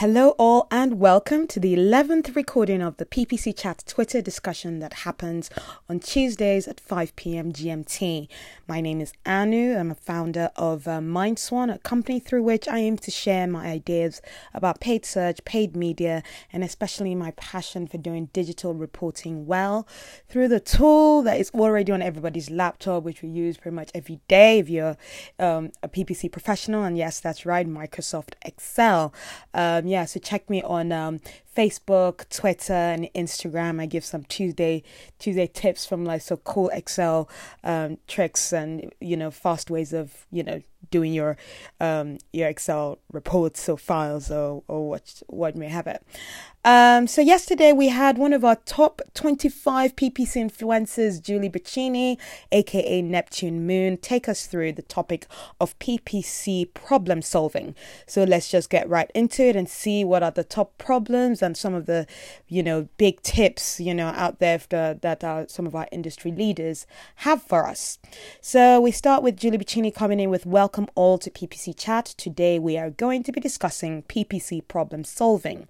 Hello, all, and welcome to the 11th recording of the PPC Chat Twitter discussion that happens on Tuesdays at 5 p.m. GMT. My name is Anu. I'm a founder of uh, MindSwan, a company through which I aim to share my ideas about paid search, paid media, and especially my passion for doing digital reporting well through the tool that is already on everybody's laptop, which we use pretty much every day if you're um, a PPC professional. And yes, that's right, Microsoft Excel. Um, yeah, so check me on um, Facebook, Twitter, and Instagram. I give some Tuesday Tuesday tips from like so cool Excel um, tricks and you know fast ways of you know doing your um, your Excel reports or files or or what what may have it. Um, so yesterday we had one of our top 25 PPC influencers, Julie Bacchini, aka Neptune Moon, take us through the topic of PPC problem solving. So let's just get right into it and see what are the top problems and some of the, you know, big tips, you know, out there the, that some of our industry leaders have for us. So we start with Julie Bacchini coming in with welcome all to PPC chat. Today we are going to be discussing PPC problem solving.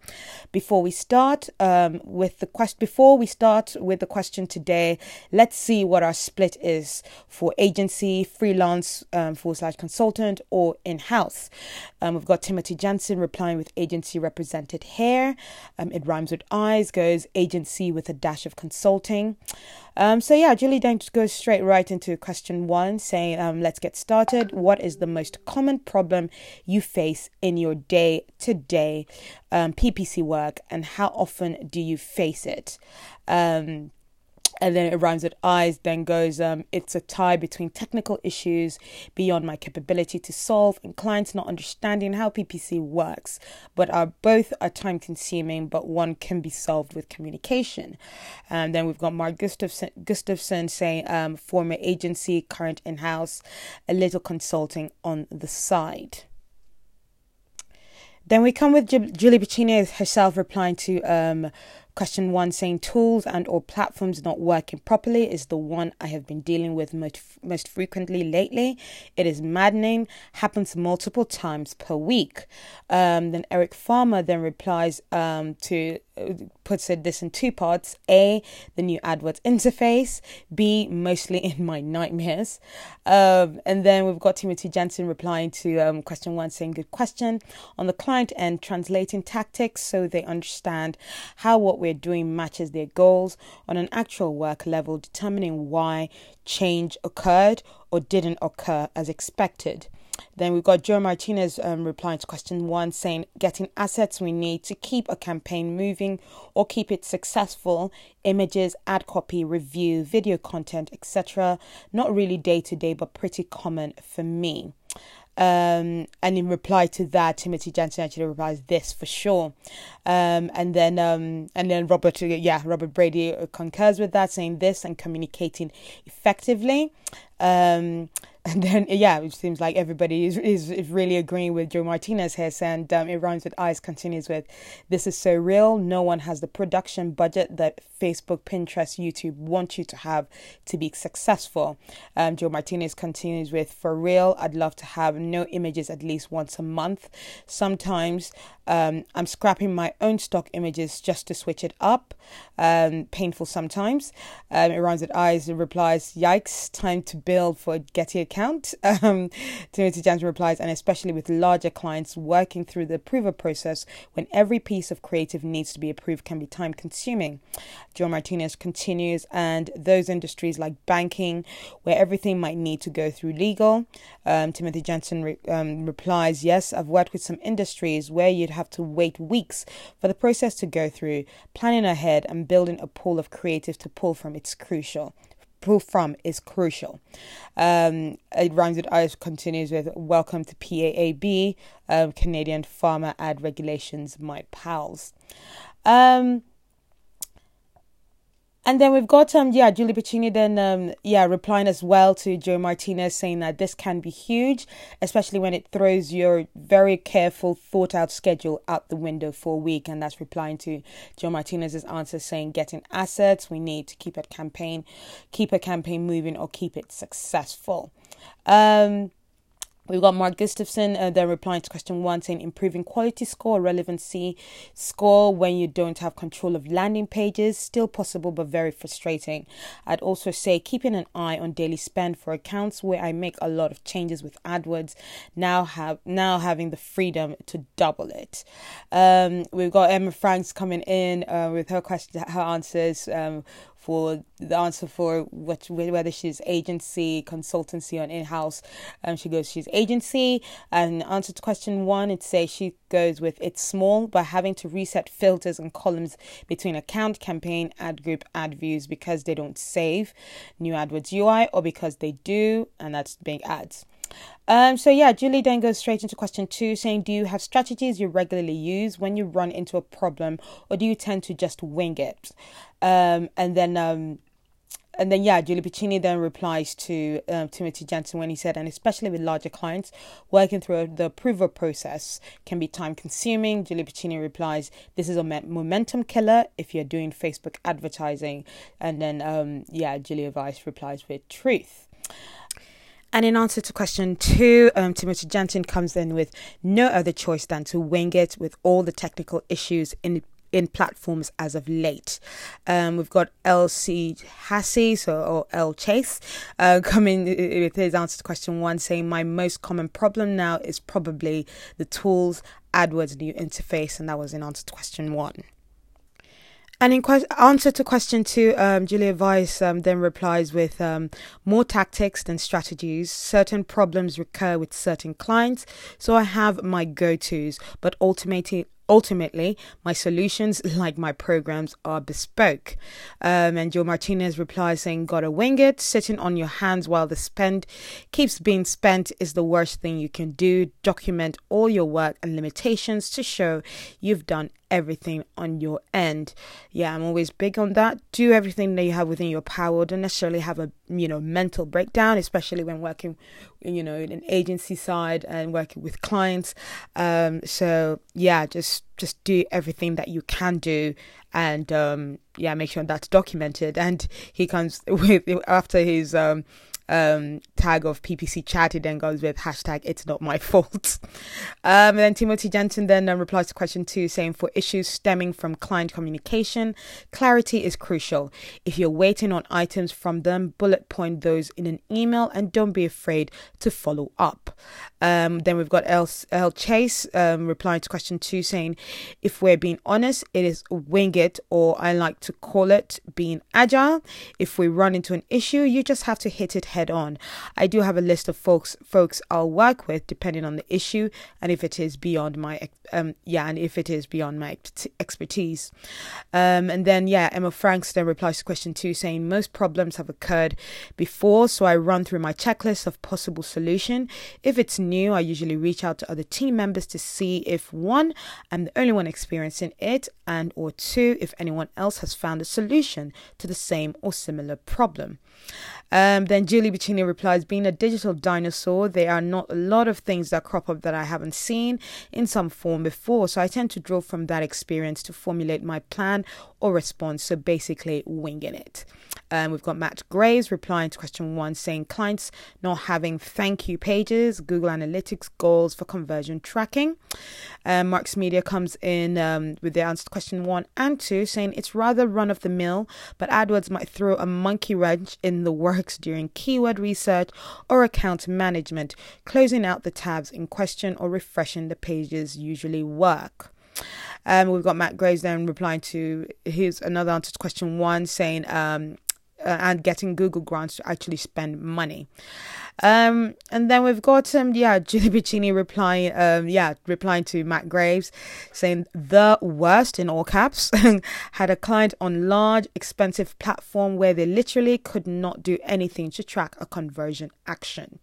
Before we start um, with the question, before we start with the question today, let's see what our split is for agency, freelance, um, forward slash consultant, or in house. Um, we've got Timothy Jensen replying with agency represented here. Um, it rhymes with eyes, goes agency with a dash of consulting. Um, so yeah, Julie then goes straight right into question one, saying, um, "Let's get started. What is the most common problem you face in your day to day PPC work, and how often do you face it?" Um, and then it rhymes with eyes then goes um, it's a tie between technical issues beyond my capability to solve and clients not understanding how ppc works. But are both are time consuming but one can be solved with communication. And then we've got mark gustafson, gustafson saying um, former agency current in-house a little consulting on the side. Then we come with Julie Bacchini herself replying to um, Question one saying tools and or platforms not working properly is the one I have been dealing with most most frequently lately. It is maddening, happens multiple times per week. Um, then Eric Farmer then replies um, to puts it this in two parts. A the new adwords interface. B mostly in my nightmares. Um, and then we've got timothy jensen replying to um, question one saying good question on the client end translating tactics so they understand how what we're doing matches their goals on an actual work level determining why change occurred or didn't occur as expected then we've got Joe Martinez um, replying to question one saying, getting assets we need to keep a campaign moving or keep it successful, images, ad copy, review, video content, etc. Not really day to day, but pretty common for me. Um, and in reply to that, Timothy Jensen actually replies this for sure. Um, and then um, and then Robert, yeah, Robert Brady concurs with that, saying this and communicating effectively. Um, and then yeah, it seems like everybody is, is, is really agreeing with Joe Martinez here, and um, it rhymes with eyes. Continues with, "This is so real. No one has the production budget that Facebook, Pinterest, YouTube want you to have to be successful." Um, Joe Martinez continues with, "For real, I'd love to have no images at least once a month. Sometimes um, I'm scrapping my own stock images just to switch it up. Um, painful sometimes." Um, it rhymes with eyes. and replies, "Yikes! Time to build for Getty account. Um, Timothy Jensen replies, and especially with larger clients working through the approval process when every piece of creative needs to be approved can be time consuming. Joe Martinez continues, and those industries like banking, where everything might need to go through legal. Um, Timothy Jensen re- um, replies, Yes, I've worked with some industries where you'd have to wait weeks for the process to go through. Planning ahead and building a pool of creative to pull from, it's crucial pull from is crucial. Um, it rhymes with I continues with Welcome to PAAB, um, Canadian Pharma Ad Regulations, my pals. Um, and then we've got um yeah Julie Bacchini then um yeah replying as well to Joe Martinez saying that this can be huge, especially when it throws your very careful thought out schedule out the window for a week. And that's replying to Joe Martinez's answer saying getting assets we need to keep a campaign, keep a campaign moving or keep it successful. Um We've got Mark Gustafson uh, then replying to question one saying improving quality score, relevancy score when you don't have control of landing pages, still possible but very frustrating. I'd also say keeping an eye on daily spend for accounts where I make a lot of changes with AdWords, now have now having the freedom to double it. Um, we've got Emma Franks coming in uh, with her question, her answers. Um, for the answer for what whether she's agency, consultancy, or in-house. Um, she goes she's agency. And answer to question one, it says she goes with it's small, but having to reset filters and columns between account, campaign, ad group, ad views because they don't save new AdWords UI or because they do, and that's big ads. Um, so yeah, Julie then goes straight into question two, saying, "Do you have strategies you regularly use when you run into a problem, or do you tend to just wing it?" Um, and then um, and then yeah, Julie Bacchini then replies to um, Timothy Jensen when he said, and especially with larger clients, working through the approval process can be time consuming. Julie Bacchini replies, "This is a momentum killer if you're doing Facebook advertising." And then um, yeah, Julia Weiss replies with truth. And in answer to question two, um, Timothy Jensen comes in with no other choice than to wing it with all the technical issues in in platforms as of late. Um, we've got LC Hassey, so or L Chase, uh, coming with his answer to question one, saying my most common problem now is probably the tools AdWords new interface, and that was in answer to question one. And in que- answer to question two, um, Julia Weiss um, then replies with um, more tactics than strategies. Certain problems recur with certain clients, so I have my go tos, but ultimately, ultimately, my solutions, like my programs, are bespoke. Um, and Joe Martinez replies saying, Gotta wing it. Sitting on your hands while the spend keeps being spent is the worst thing you can do. Document all your work and limitations to show you've done everything on your end. Yeah, I'm always big on that. Do everything that you have within your power. Don't necessarily have a you know mental breakdown, especially when working, you know, in an agency side and working with clients. Um, so yeah, just just do everything that you can do, and um, yeah, make sure that's documented. And he comes with after his um, um, tag of PPC chat, he then goes with hashtag it's not my fault. Um, and then Timothy Jensen then um, replies to question two, saying for issues stemming from client communication, clarity is crucial. If you're waiting on items from them, bullet point those in an email and don't be afraid to follow up. Um, then we've got L, L Chase um, replying to question two, saying if we're being honest, it is wing it, or I like to call it being agile. If we run into an issue, you just have to hit it head on. I do have a list of folks folks I'll work with depending on the issue and if it is beyond my um yeah and if it is beyond my expertise. Um and then yeah, Emma Franks then replies to question 2 saying most problems have occurred before so I run through my checklist of possible solution. If it's new, I usually reach out to other team members to see if one I'm the only one experiencing it and or two if anyone else has found a solution to the same or similar problem. Um, then Julie Bacchini replies, being a digital dinosaur, there are not a lot of things that crop up that I haven't seen in some form before. So I tend to draw from that experience to formulate my plan or response. So basically, winging it. Um, we've got Matt Graves replying to question one saying clients not having thank you pages, Google Analytics goals for conversion tracking. Um, Marks Media comes in um, with the answer to question one and two saying it's rather run of the mill, but AdWords might throw a monkey wrench in the works during keyword research or account management. Closing out the tabs in question or refreshing the pages usually work. Um, we've got Matt Graves then replying to his another answer to question one, saying um, uh, and getting Google grants to actually spend money. Um, and then we've got um, yeah, Julie Bacchini replying, um, yeah, replying to Matt Graves, saying the worst in all caps had a client on large, expensive platform where they literally could not do anything to track a conversion action.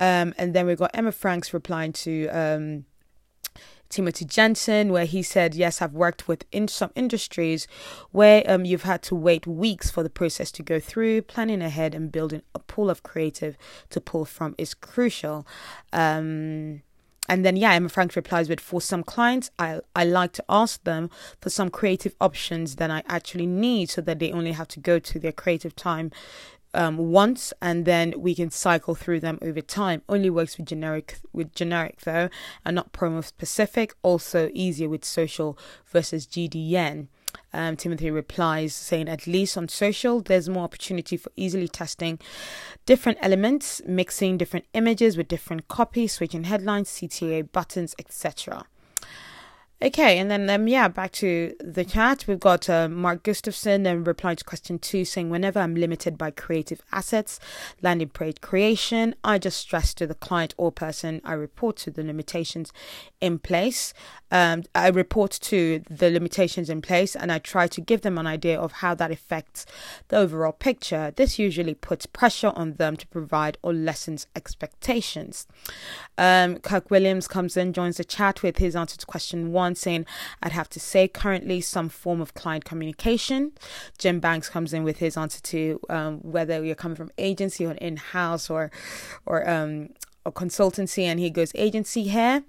Um, and then we've got Emma Franks replying to um, Timothy Jensen, where he said, Yes, I've worked with in some industries where um, you've had to wait weeks for the process to go through. Planning ahead and building a pool of creative to pull from is crucial. Um, and then, yeah, Emma Frank replies with, for some clients, I, I like to ask them for some creative options that I actually need so that they only have to go to their creative time um, once and then we can cycle through them over time. Only works with generic with generic though, and not promo specific. Also easier with social versus GDN. Um, Timothy replies saying, at least on social, there's more opportunity for easily testing different elements, mixing different images with different copy, switching headlines, CTA buttons, etc. Okay, and then um, yeah, back to the chat. We've got uh, Mark Gustafson um, replying to question two saying, Whenever I'm limited by creative assets, landing page creation, I just stress to the client or person I report to the limitations in place. Um, I report to the limitations in place and I try to give them an idea of how that affects the overall picture. This usually puts pressure on them to provide or lessens expectations. Um, Kirk Williams comes in, joins the chat with his answer to question one, saying, I'd have to say currently some form of client communication. Jim Banks comes in with his answer to um, whether you're coming from agency or in house or, or, um, or consultancy, and he goes agency here.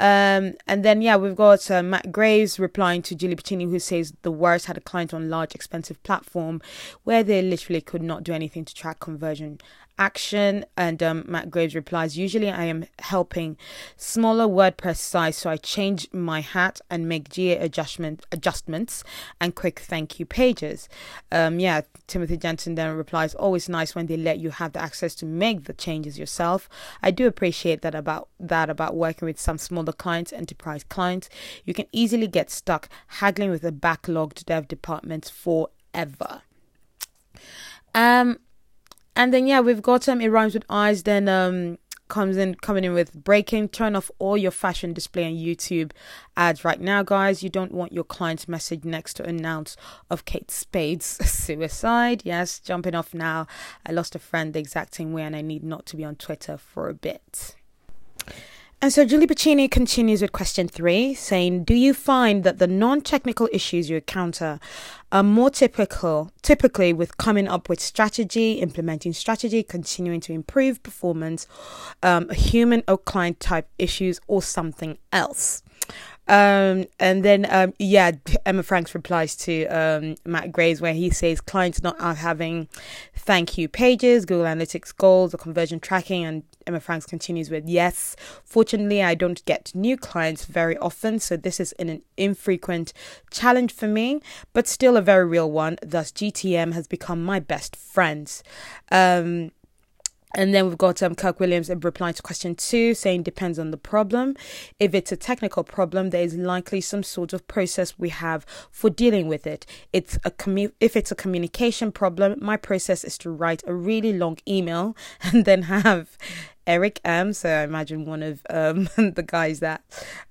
Um, and then, yeah, we've got uh, Matt Graves replying to Julie Bacchini, who says the worst had a client on large, expensive platform where they literally could not do anything to track conversion action. And um, Matt Graves replies, Usually I am helping smaller WordPress size, so I change my hat and make GA adjustment, adjustments and quick thank you pages. Um, yeah, Timothy Jensen then replies, Always nice when they let you have the access to make the changes yourself. I do appreciate that about that about working with some smaller clients, enterprise clients. You can easily get stuck haggling with a backlogged dev department forever. Um, and then yeah, we've got um it rhymes with eyes. Then um comes in coming in with breaking. Turn off all your fashion display and YouTube ads right now, guys. You don't want your client's message next to announce of Kate Spade's suicide. Yes, jumping off now. I lost a friend the exact same way, and I need not to be on Twitter for a bit. And so Julie Bacchini continues with question three, saying, Do you find that the non technical issues you encounter are more typical, typically with coming up with strategy, implementing strategy, continuing to improve performance, um, human or client type issues, or something else? Um, and then, um, yeah, Emma Franks replies to um, Matt Graves where he says clients not having thank you pages, Google Analytics goals, or conversion tracking. And Emma Franks continues with, yes, fortunately, I don't get new clients very often. So this is an infrequent challenge for me, but still a very real one. Thus, GTM has become my best friend. Um, and then we've got um, Kirk Williams replying to question two, saying depends on the problem. If it's a technical problem, there is likely some sort of process we have for dealing with it. It's a commu- if it's a communication problem, my process is to write a really long email and then have Eric M. So I imagine one of um, the guys that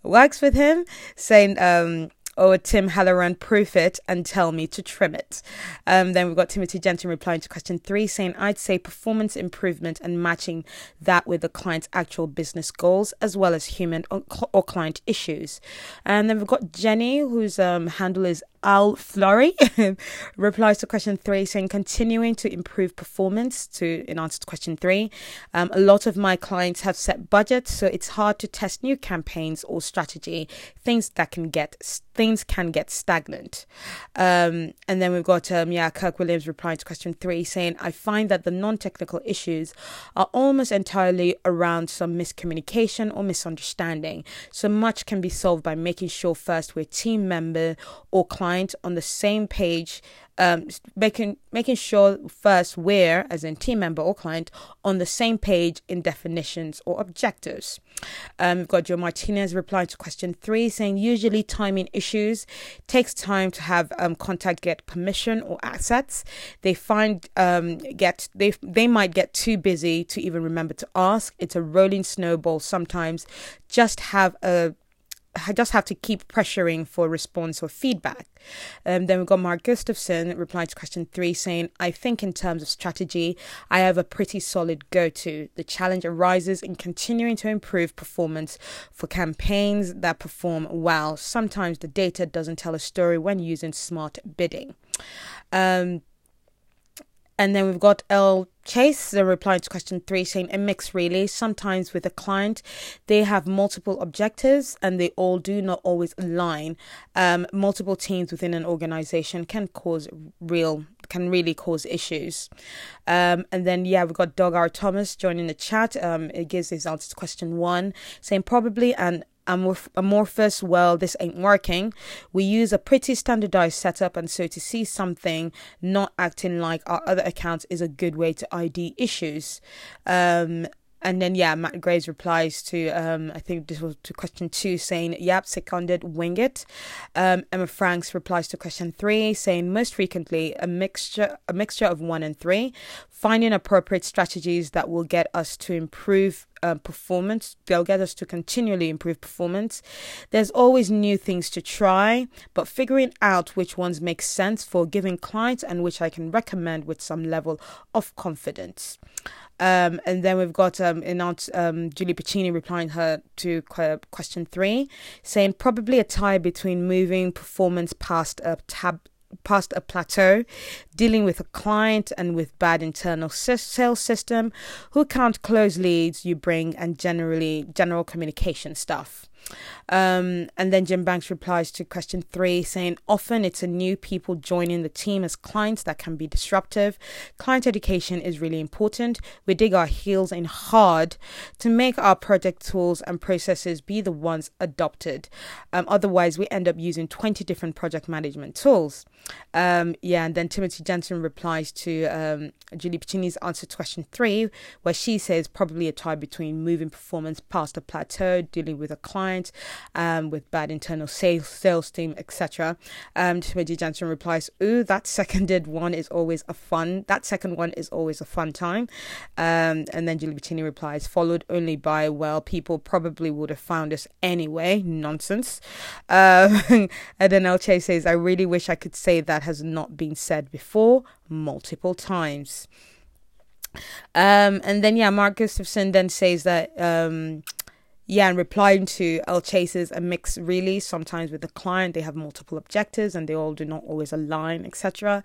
works with him saying. Um, or Tim Halloran proof it and tell me to trim it. Um, then we've got Timothy Jensen replying to question three, saying, I'd say performance improvement and matching that with the client's actual business goals as well as human or, client issues. And then we've got Jenny, whose um, handle is Al Flurry replies to question three, saying continuing to improve performance. To in answer to question three, um, a lot of my clients have set budgets, so it's hard to test new campaigns or strategy. Things that can get things can get stagnant. Um, and then we've got um, yeah, Kirk Williams replying to question three, saying I find that the non-technical issues are almost entirely around some miscommunication or misunderstanding. So much can be solved by making sure first we're team member or client on the same page, um, making making sure first we're as in team member or client on the same page in definitions or objectives. Um, we've got Joe Martinez replying to question three, saying usually timing issues takes time to have um, contact get permission or assets. They find um, get they they might get too busy to even remember to ask. It's a rolling snowball sometimes. Just have a just have to keep pressuring for response or feedback. Um, then we've got Mark Gustafson replying to question three saying, I think in terms of strategy, I have a pretty solid go to. The challenge arises in continuing to improve performance for campaigns that perform well. Sometimes the data doesn't tell a story when using smart bidding. Um, and then we've got L Chase, the reply to question three, saying a mix really. Sometimes with a client, they have multiple objectives and they all do not always align. Um, multiple teams within an organization can cause real can really cause issues. Um, and then, yeah, we've got Doug R. Thomas joining the chat. Um, it gives his answer to question one, saying probably an amorphous, well, this ain't working. We use a pretty standardized setup, and so to see something not acting like our other accounts is a good way to ID issues. Um, and then yeah, Matt Graves replies to um, I think this was to question two, saying yep, seconded, wing it. Um, Emma Franks replies to question three, saying most frequently a mixture a mixture of one and three, finding appropriate strategies that will get us to improve uh, performance. They'll get us to continually improve performance. There's always new things to try, but figuring out which ones make sense for giving clients and which I can recommend with some level of confidence. Um, and then we've got um, announced, um, Julie Bacchini replying her to question three, saying probably a tie between moving performance past a tab past a plateau, dealing with a client and with bad internal sales system who can't close leads you bring and generally general communication stuff. Um, and then Jim Banks replies to question three, saying, Often it's a new people joining the team as clients that can be disruptive. Client education is really important. We dig our heels in hard to make our project tools and processes be the ones adopted. Um, otherwise, we end up using 20 different project management tools. Um, yeah, and then Timothy Jensen replies to um, Julie Bacchini's answer to question three, where she says probably a tie between moving performance past a plateau, dealing with a client um, with bad internal sales, sales team, etc. Um, Timothy Jensen replies, "Ooh, that seconded one is always a fun. That second one is always a fun time." Um, and then Julie Bacchini replies, followed only by, "Well, people probably would have found us anyway." Nonsense. Um, and then LJ says, "I really wish I could say that has not been said before multiple times." Um, and then yeah, Mark Gustafson then says that um, yeah, and replying to L Chases a mix really. Sometimes with the client, they have multiple objectives and they all do not always align, etc.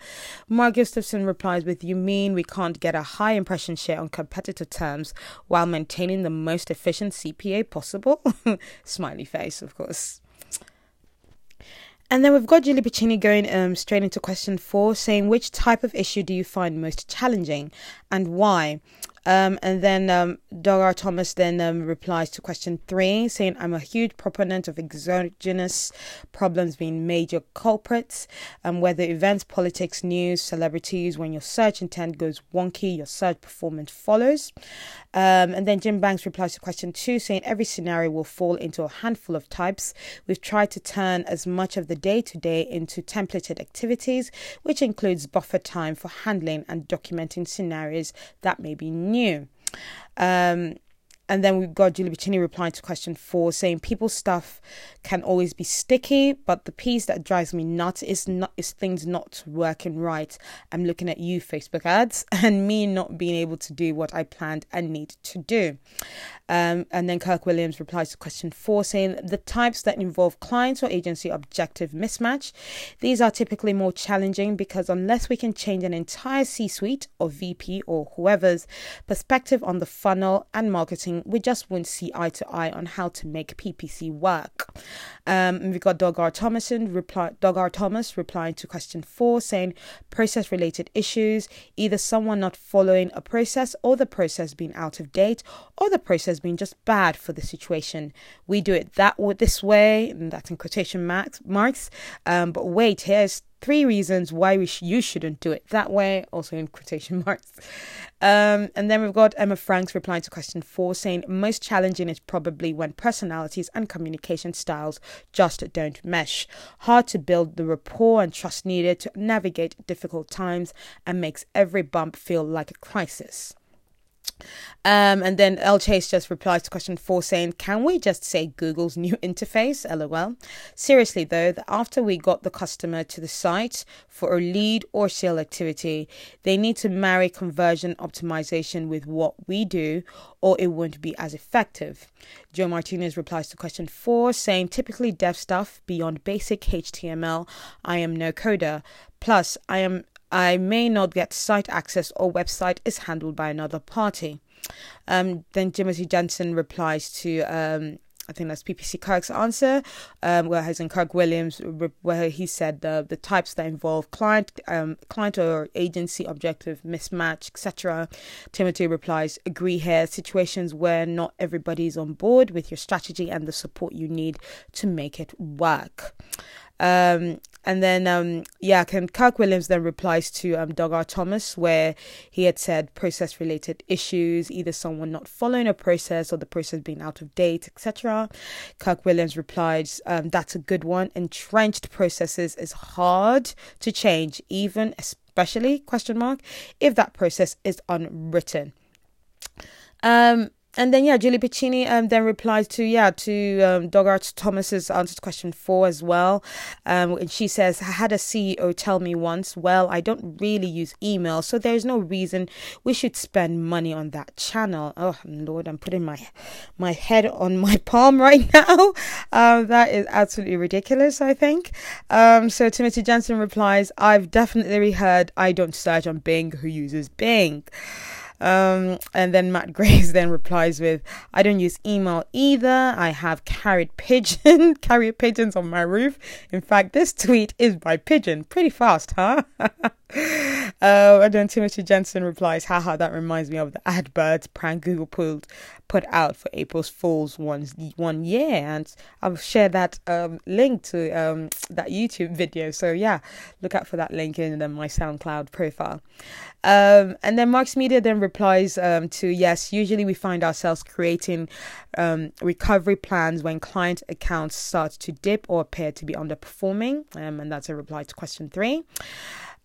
Mark Gustafson replies with, You mean we can't get a high impression share on competitive terms while maintaining the most efficient CPA possible? Smiley face, of course. And then we've got Julie Bacchini going um, straight into question four, saying which type of issue do you find most challenging and why? Um, and then um, Doug R. Thomas then um, replies to question three, saying, I'm a huge proponent of exogenous problems being major culprits, um, whether events, politics, news, celebrities, when your search intent goes wonky, your search performance follows. Um, and then Jim Banks replies to question two, saying, Every scenario will fall into a handful of types. We've tried to turn as much of the day to day into templated activities, which includes buffer time for handling and documenting scenarios that may be new Um, and then we've got Julie Bacchini replying to question four, saying people's stuff can always be sticky, but the piece that drives me nuts is not is things not working right. I'm looking at you, Facebook ads, and me not being able to do what I planned and need to do. Um, and then Kirk Williams replies to question four, saying the types that involve clients or agency objective mismatch. These are typically more challenging because unless we can change an entire C suite or VP or whoever's perspective on the funnel and marketing, we just won't see eye to eye on how to make PPC work. Um, we've got Doug R. Thomason reply, Doug R. Thomas replying to question four, saying process related issues, either someone not following a process or the process being out of date or the process being just bad for the situation. We do it that way this way, and that's in quotation marks. marks. Um, but wait, here's three reasons why we sh- you shouldn't do it that way, also in quotation marks. Um, and then we've got Emma Franks replying to question four, saying most challenging is probably when personalities and communication styles just don't mesh. Hard to build the rapport and trust needed to navigate difficult times and makes every bump feel like a crisis. Um, and then L Chase just replies to question four saying, Can we just say Google's new interface? LOL. Seriously, though, after we got the customer to the site for a lead or sale activity, they need to marry conversion optimization with what we do, or it won't be as effective. Joe Martinez replies to question four saying, Typically dev stuff beyond basic HTML, I am no coder. Plus, I am I may not get site access or website is handled by another party. Um, then Timothy Jensen replies to um, I think that's PPC Kirk's answer, um, where in Kirk Williams, where he said the the types that involve client, um, client or agency objective mismatch, etc. Timothy replies, "Agree here. Situations where not everybody is on board with your strategy and the support you need to make it work." Um, and then, um, yeah, Kirk Williams then replies to um, Doug R. Thomas, where he had said process related issues, either someone not following a process or the process being out of date, etc. Kirk Williams replies, um, That's a good one. Entrenched processes is hard to change, even especially, question mark, if that process is unwritten. Um, and then yeah, Julie Bacchini um, then replies to yeah to um, Doug R. Thomas's answer to question four as well, um, and she says, "I had a CEO tell me once, well, I don't really use email, so there's no reason we should spend money on that channel." Oh Lord, I'm putting my my head on my palm right now. Um, that is absolutely ridiculous. I think. Um, so Timothy Jensen replies, "I've definitely heard I don't search on Bing. Who uses Bing?" Um, and then Matt Graves then replies with, I don't use email either. I have carried pigeon, carrier pigeons on my roof. In fact, this tweet is by pigeon. Pretty fast, huh? Uh, and then Timothy Jensen replies, haha, that reminds me of the AdBirds prank Google pulled, put out for April's Fool's one, one year. And I'll share that um, link to um, that YouTube video. So yeah, look out for that link in my SoundCloud profile. Um, and then Marks Media then replies um, to, yes, usually we find ourselves creating um, recovery plans when client accounts start to dip or appear to be underperforming. Um, and that's a reply to question three.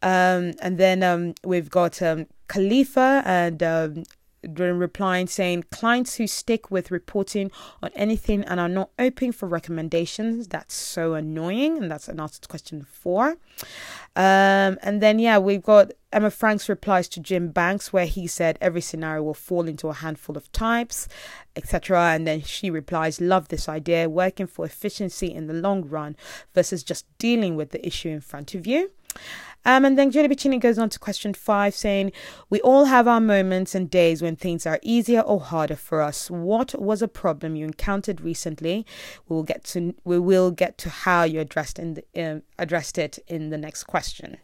Um, and then um, we've got um, Khalifa and replying saying clients who stick with reporting on anything and are not open for recommendations that's so annoying and that's an answer question four. Um, and then yeah we've got emma frank's replies to jim banks where he said every scenario will fall into a handful of types etc and then she replies love this idea working for efficiency in the long run versus just dealing with the issue in front of you um, and then Julie Bacchini goes on to question five, saying, We all have our moments and days when things are easier or harder for us. What was a problem you encountered recently? We will get to we will get to how you addressed in the, uh, addressed it in the next question.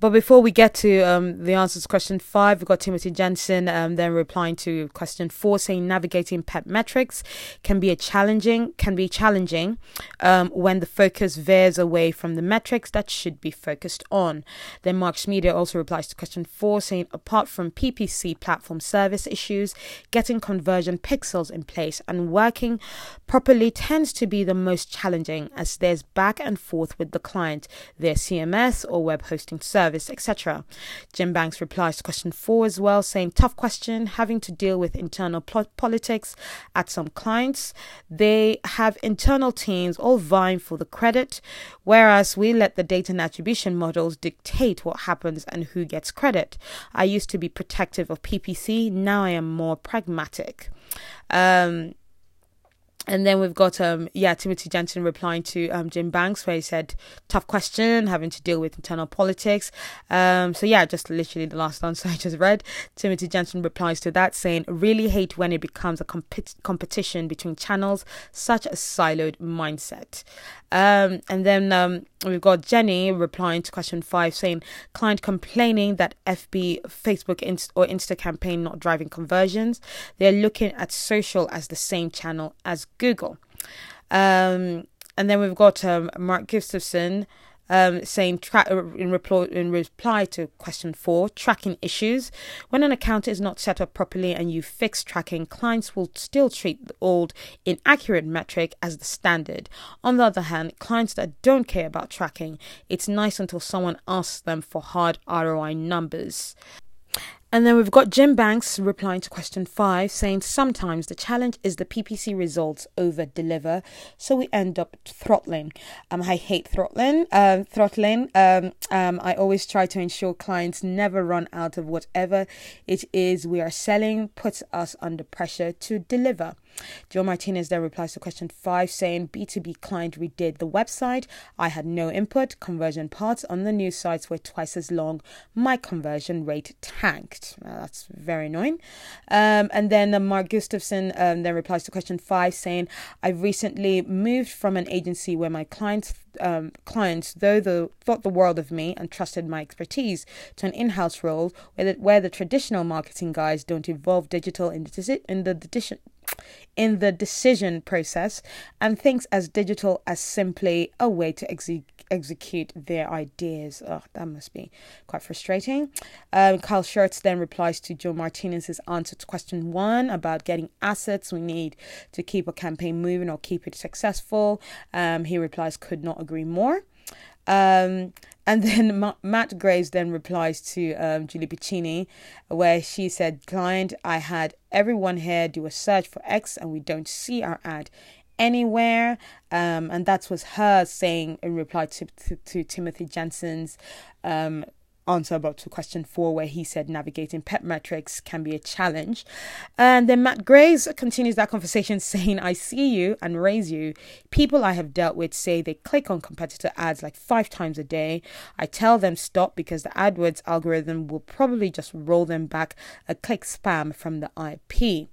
But before we get to um, the answers to question five, we've got Timothy Jensen um, then replying to question four, saying navigating PEP metrics can be a challenging can be challenging um, when the focus veers away from the metrics that should be focused on. Then Marks Media also replies to question four, saying apart from PPC platform service issues, getting conversion pixels in place and working properly tends to be the most challenging as there's back and forth with the client, their CMS or web hosting service service, etc. Jim Banks replies to question four as well, saying, Tough question, having to deal with internal politics at some clients. They have internal teams all vying for the credit, whereas we let the data and attribution models dictate what happens and who gets credit. I used to be protective of PPC, now I am more pragmatic. Um, and then we've got um yeah Timothy Jensen replying to um Jim Banks where he said tough question having to deal with internal politics. Um so yeah just literally the last answer I just read. Timothy Jensen replies to that saying really hate when it becomes a comp- competition between channels such a siloed mindset. Um and then um we've got Jenny replying to question 5 saying client complaining that FB Facebook Inst- or Insta campaign not driving conversions. They're looking at social as the same channel as Google. Um, and then we've got um, Mark Gustafson um, saying tra- uh, in, reply, in reply to question four, tracking issues. When an account is not set up properly and you fix tracking, clients will still treat the old inaccurate metric as the standard. On the other hand, clients that don't care about tracking, it's nice until someone asks them for hard ROI numbers. And then we've got Jim Banks replying to question five, saying sometimes the challenge is the PPC results over deliver, so we end up throttling. Um, I hate throttling. Um, throttling. Um, um, I always try to ensure clients never run out of whatever it is we are selling. Puts us under pressure to deliver. Joe Martinez then replies to question five, saying B2B client redid the website. I had no input. Conversion parts on the new sites were twice as long. My conversion rate tanked. that's very annoying. Um, and then uh, Mark Gustafson um, then replies to question five, saying, I've recently moved from an agency where my clients um, clients, though the thought the world of me and trusted my expertise, to an in-house role where the, where the traditional marketing guys don't involve digital in the, in the decision in the decision process and thinks as digital as simply a way to execute execute their ideas. Oh, that must be quite frustrating. Um, Kyle Schertz then replies to Joe Martinez's answer to question one about getting assets we need to keep a campaign moving or keep it successful. Um, he replies, could not agree more. Um, and then Matt Graves then replies to um, Julie Bacchini, where she said, Client, I had everyone here do a search for X and we don't see our ad anywhere. Um, and that was her saying in reply to, to, to Timothy Jensen's um, answer about to question four, where he said navigating pet metrics can be a challenge. And then Matt Graves continues that conversation saying, I see you and raise you. People I have dealt with say they click on competitor ads like five times a day. I tell them stop because the AdWords algorithm will probably just roll them back a click spam from the IP.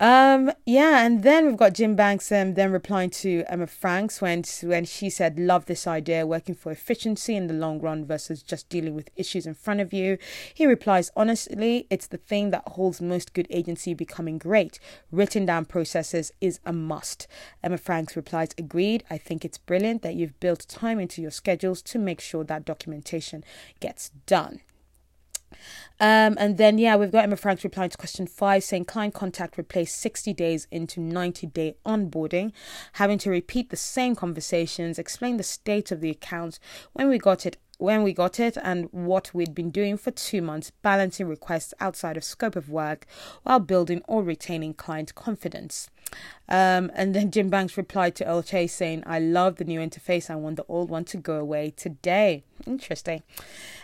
Um, yeah, and then we've got Jim Banks um, then replying to Emma Franks when when she said, "Love this idea, working for efficiency in the long run versus just dealing with issues in front of you." He replies, "Honestly, it's the thing that holds most good agency becoming great. Written down processes is a must." Emma Franks replies, "Agreed. I think it's brilliant that you've built time into your schedules to make sure that documentation gets done." Um, and then, yeah, we've got Emma Franks replying to question five saying client contact replaced 60 days into 90 day onboarding, having to repeat the same conversations, explain the state of the account when we got it when we got it and what we'd been doing for two months, balancing requests outside of scope of work while building or retaining client confidence. Um, and then Jim Banks replied to Earl Chase saying, I love the new interface. I want the old one to go away today. Interesting.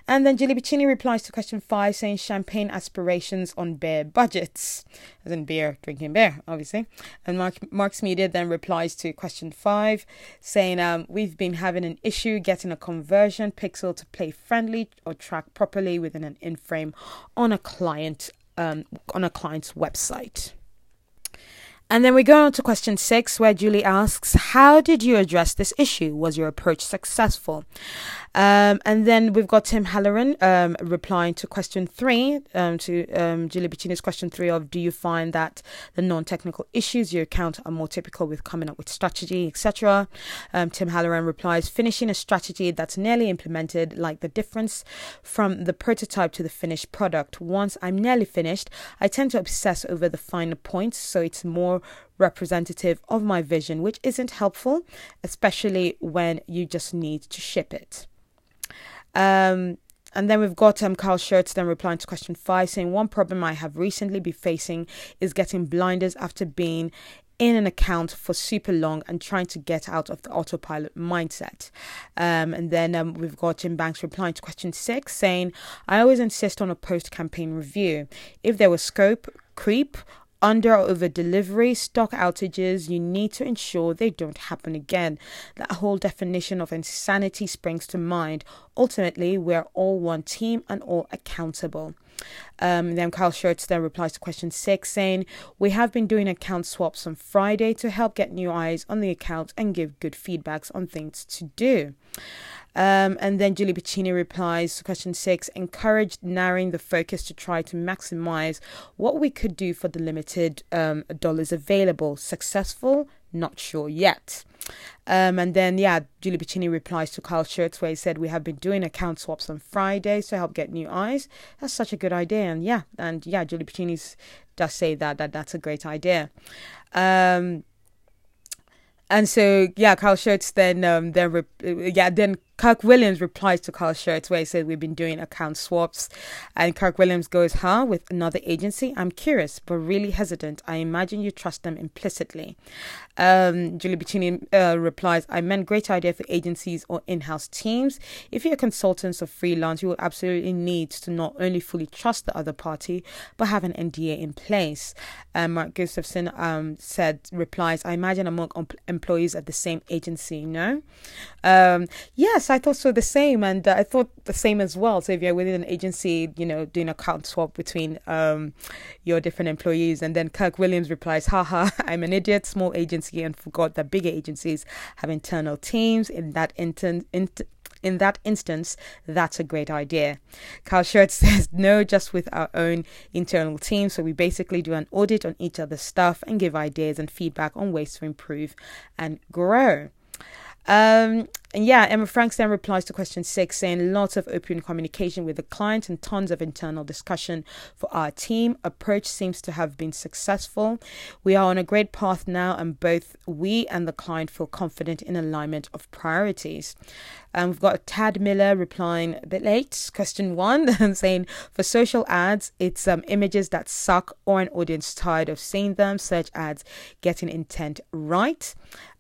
And then Julie Bacchini replies to question five saying champagne aspirations on beer budgets. As in beer, drinking beer, obviously. And Mark, Marks Media then replies to question five saying, um, We've been having an issue getting a conversion pixel to play friendly or track properly within an in frame on a client um, on a client's website. And then we go on to question six, where Julie asks, How did you address this issue? Was your approach successful? Um, and then we've got Tim Halloran um, replying to question three, um, to um, Julie Bacchini's question three of Do you find that the non technical issues you encounter are more typical with coming up with strategy, etc.? Um, Tim Halloran replies, Finishing a strategy that's nearly implemented, like the difference from the prototype to the finished product. Once I'm nearly finished, I tend to obsess over the finer points, so it's more representative of my vision, which isn't helpful, especially when you just need to ship it. Um, and then we've got um, Carl Schertz then replying to question five, saying one problem I have recently been facing is getting blinders after being in an account for super long and trying to get out of the autopilot mindset. Um, and then um, we've got Jim Banks replying to question six, saying, I always insist on a post campaign review. If there was scope creep, under or over delivery, stock outages, you need to ensure they don't happen again. That whole definition of insanity springs to mind. Ultimately, we're all one team and all accountable. Um, then Kyle Schertz then replies to question six, saying, We have been doing account swaps on Friday to help get new eyes on the account and give good feedbacks on things to do. Um, and then Julie Bacchini replies to question six encouraged narrowing the focus to try to maximize what we could do for the limited um, dollars available. Successful? Not sure yet. Um, and then, yeah, Julie Bacchini replies to Carl Schertz where he said, We have been doing account swaps on Fridays to help get new eyes. That's such a good idea. And yeah, and yeah, Julie Bacchini does say that, that that's a great idea. Um, and so yeah, Carl Schertz then um then yeah then Kirk Williams replies to Carl Schurz where he said we've been doing account swaps, and Kirk Williams goes, "Huh? With another agency? I'm curious, but really hesitant. I imagine you trust them implicitly." Um, Julie Bacchini uh, replies, "I meant great idea for agencies or in-house teams. If you're consultants or freelance, you will absolutely need to not only fully trust the other party, but have an NDA in place." Um, Mark Gustafson um, said, replies, "I imagine among employees at the same agency, no." Um, yes Yes, I thought so the same, and uh, I thought the same as well. So if you're within an agency, you know, doing account swap between um, your different employees, and then Kirk Williams replies, "Haha, I'm an idiot, small agency, and forgot that bigger agencies have internal teams. In that inten- in that instance, that's a great idea. Carl Schurz says, no, just with our own internal team. So we basically do an audit on each other's stuff and give ideas and feedback on ways to improve and grow. Um, and yeah, Emma Franks then replies to question six, saying lots of open communication with the client and tons of internal discussion for our team. Approach seems to have been successful. We are on a great path now, and both we and the client feel confident in alignment of priorities. And we've got Tad Miller replying a bit late. Question one, and saying for social ads, it's um, images that suck or an audience tired of seeing them. Search ads, getting intent right.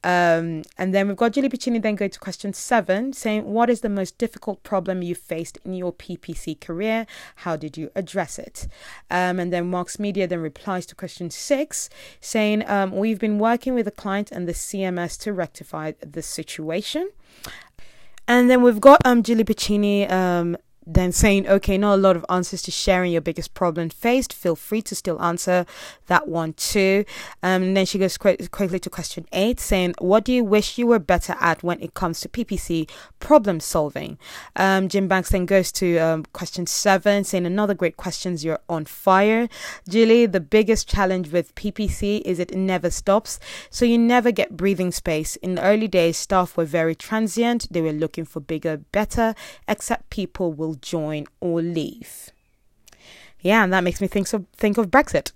Um, and then we've got Julie Bacchini then going to question seven, saying, What is the most difficult problem you faced in your PPC career? How did you address it? Um, and then Marks Media then replies to question six, saying, um, We've been working with the client and the CMS to rectify the situation. And then we've got um, Julie Bacchini um, then saying, okay, not a lot of answers to sharing your biggest problem faced. Feel free to still answer that one too. Um, and then she goes qu- quickly to question eight, saying, what do you wish you were better at when it comes to PPC problem solving? Um, Jim Banks then goes to um, question seven, saying, another great questions. You're on fire. Julie, the biggest challenge with PPC is it never stops. So you never get breathing space. In the early days, staff were very transient. They were looking for bigger, better, except people will join or leave yeah, and that makes me think so think of Brexit.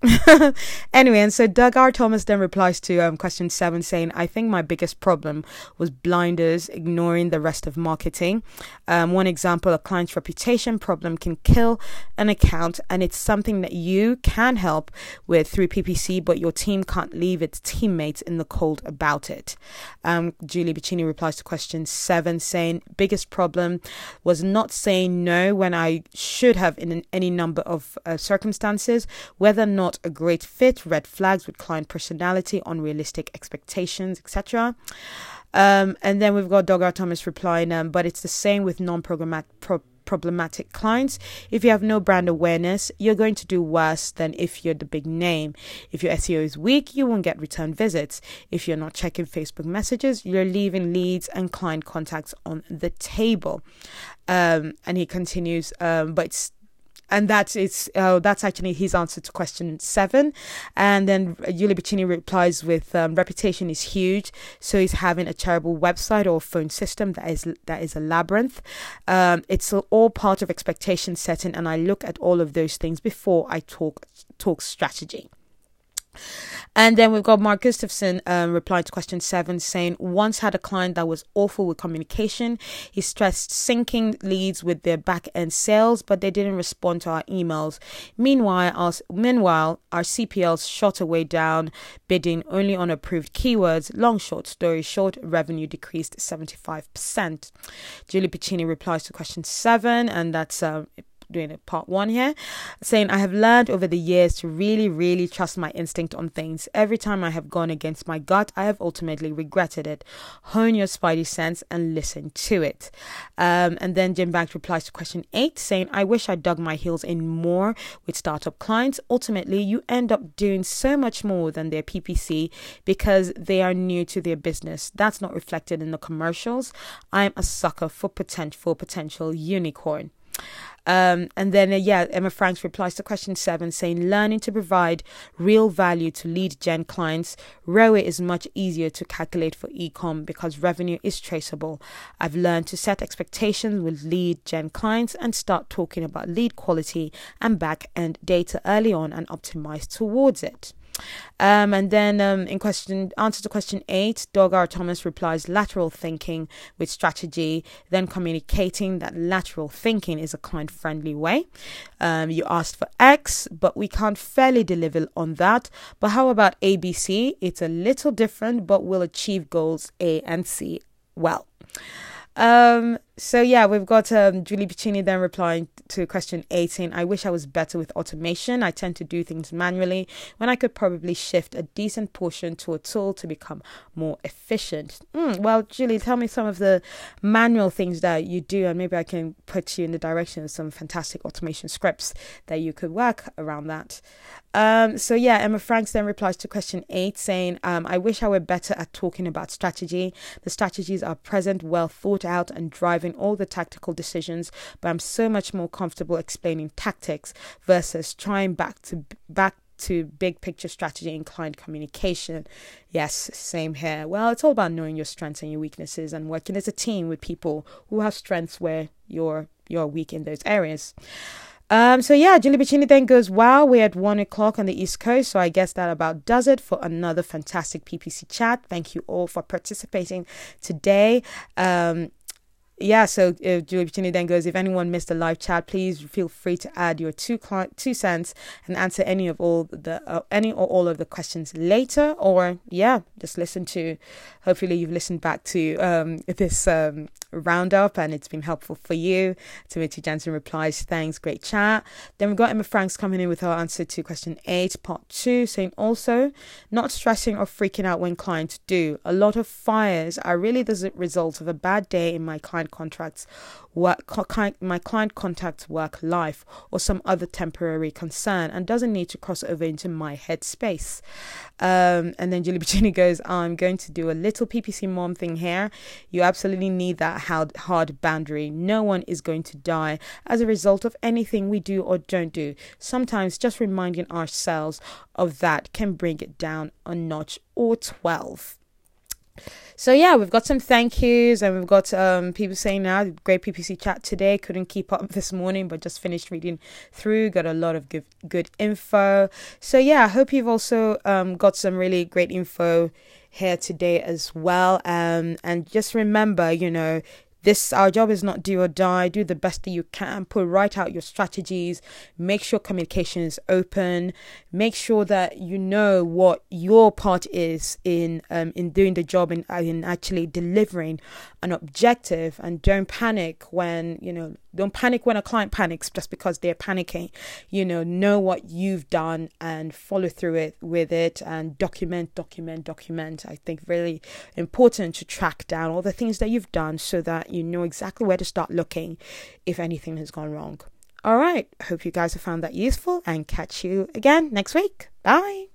anyway, and so Doug R. Thomas then replies to um, question seven, saying, "I think my biggest problem was blinders, ignoring the rest of marketing. Um, one example: a client's reputation problem can kill an account, and it's something that you can help with through PPC, but your team can't leave its teammates in the cold about it." Um, Julie Bacchini replies to question seven, saying, "Biggest problem was not saying no when I should have in an, any number of uh, circumstances, whether or not a great fit, red flags with client personality, unrealistic expectations, etc. Um, and then we've got Doug R. Thomas replying, um, but it's the same with non pro- problematic clients. If you have no brand awareness, you're going to do worse than if you're the big name. If your SEO is weak, you won't get return visits. If you're not checking Facebook messages, you're leaving leads and client contacts on the table. Um, and he continues, um, but it's and that's it's uh, that's actually his answer to question seven. And then Julie Bacchini replies with um, reputation is huge, so he's having a terrible website or phone system that is that is a labyrinth. Um, it's all part of expectation setting, and I look at all of those things before I talk talk strategy. And then we've got Mark Gustafson um, replying to question seven, saying, Once had a client that was awful with communication. He stressed syncing leads with their back end sales, but they didn't respond to our emails. Meanwhile, our, meanwhile, our CPLs shot away down, bidding only on approved keywords. Long, short story short, revenue decreased 75%. Julie Bacchini replies to question seven, and that's uh, doing a part one here, saying I have learned over the years to really, really trust my instinct on things. Every time I have gone against my gut, I have ultimately regretted it. Hone your spidey sense and listen to it. Um, and then Jim Banks replies to question eight, saying I wish I dug my heels in more with startup clients. Ultimately, you end up doing so much more than their PPC because they are new to their business. That's not reflected in the commercials. I'm a sucker for potential for potential unicorn. Um, and then, uh, yeah, Emma Franks replies to question seven, saying, learning to provide real value to lead gen clients. ROI is much easier to calculate for ecom because revenue is traceable. I've learned to set expectations with lead gen clients and start talking about lead quality and back end data early on and optimize towards it. Um, and then um, in question answer to question eight, Doug R. Thomas replies lateral thinking with strategy, then communicating that lateral thinking is a client friendly way. Um, you asked for X, but we can't fairly deliver on that. But how about ABC? It's a little different, but we'll achieve goals A and C well. Um, so yeah, we've got um, Julie Bacchini then replying to question 18. I wish I was better with automation. I tend to do things manually when I could probably shift a decent portion to a tool to become more efficient. Mm, well, Julie, tell me some of the manual things that you do, and maybe I can put you in the direction of some fantastic automation scripts that you could work around that. Um, so yeah, Emma Franks then replies to question eight, saying, um, "I wish I were better at talking about strategy. The strategies are present, well thought out, and driving all the tactical decisions. But I'm so much more comfortable explaining tactics versus trying back to back." To big picture strategy and client communication. Yes, same here. Well, it's all about knowing your strengths and your weaknesses and working as a team with people who have strengths where you're you're weak in those areas. Um, so yeah, Julie Bacchini then goes, wow, we're at one o'clock on the East Coast. So I guess that about does it for another fantastic PPC chat. Thank you all for participating today. Um, yeah, so uh, Julie then goes, if anyone missed the live chat, please feel free to add your two two cents and answer any of all the uh, any or all of the questions later, or yeah, just listen to. Hopefully, you've listened back to um, this um, roundup and it's been helpful for you. Timothy Jensen replies, thanks, great chat. Then we've got Emma Franks coming in with her answer to question eight, part two, saying also, not stressing or freaking out when clients do. A lot of fires are really the result of a bad day in my client contracts work my client contacts work life or some other temporary concern and doesn't need to cross over into my headspace. Um, and then Julie Bacchini goes I'm going to do a little PPC mom thing here. You absolutely need that hard, hard boundary. No one is going to die as a result of anything we do or don't do. Sometimes just reminding ourselves of that can bring it down a notch or 12 so yeah, we've got some thank yous and we've got um, people saying now great PPC chat today. Couldn't keep up this morning, but just finished reading through. Got a lot of good good info. So yeah, I hope you've also um, got some really great info here today as well. Um, and just remember, you know, this our job is not do or die. Do the best that you can. Put right out your strategies. Make sure communication is open. Make sure that you know what your part is in um, in doing the job and in actually delivering an objective. And don't panic when you know don't panic when a client panics just because they're panicking. You know know what you've done and follow through it with it and document document document. I think really important to track down all the things that you've done so that you know exactly where to start looking if anything has gone wrong. All right. Hope you guys have found that useful and catch you again next week. Bye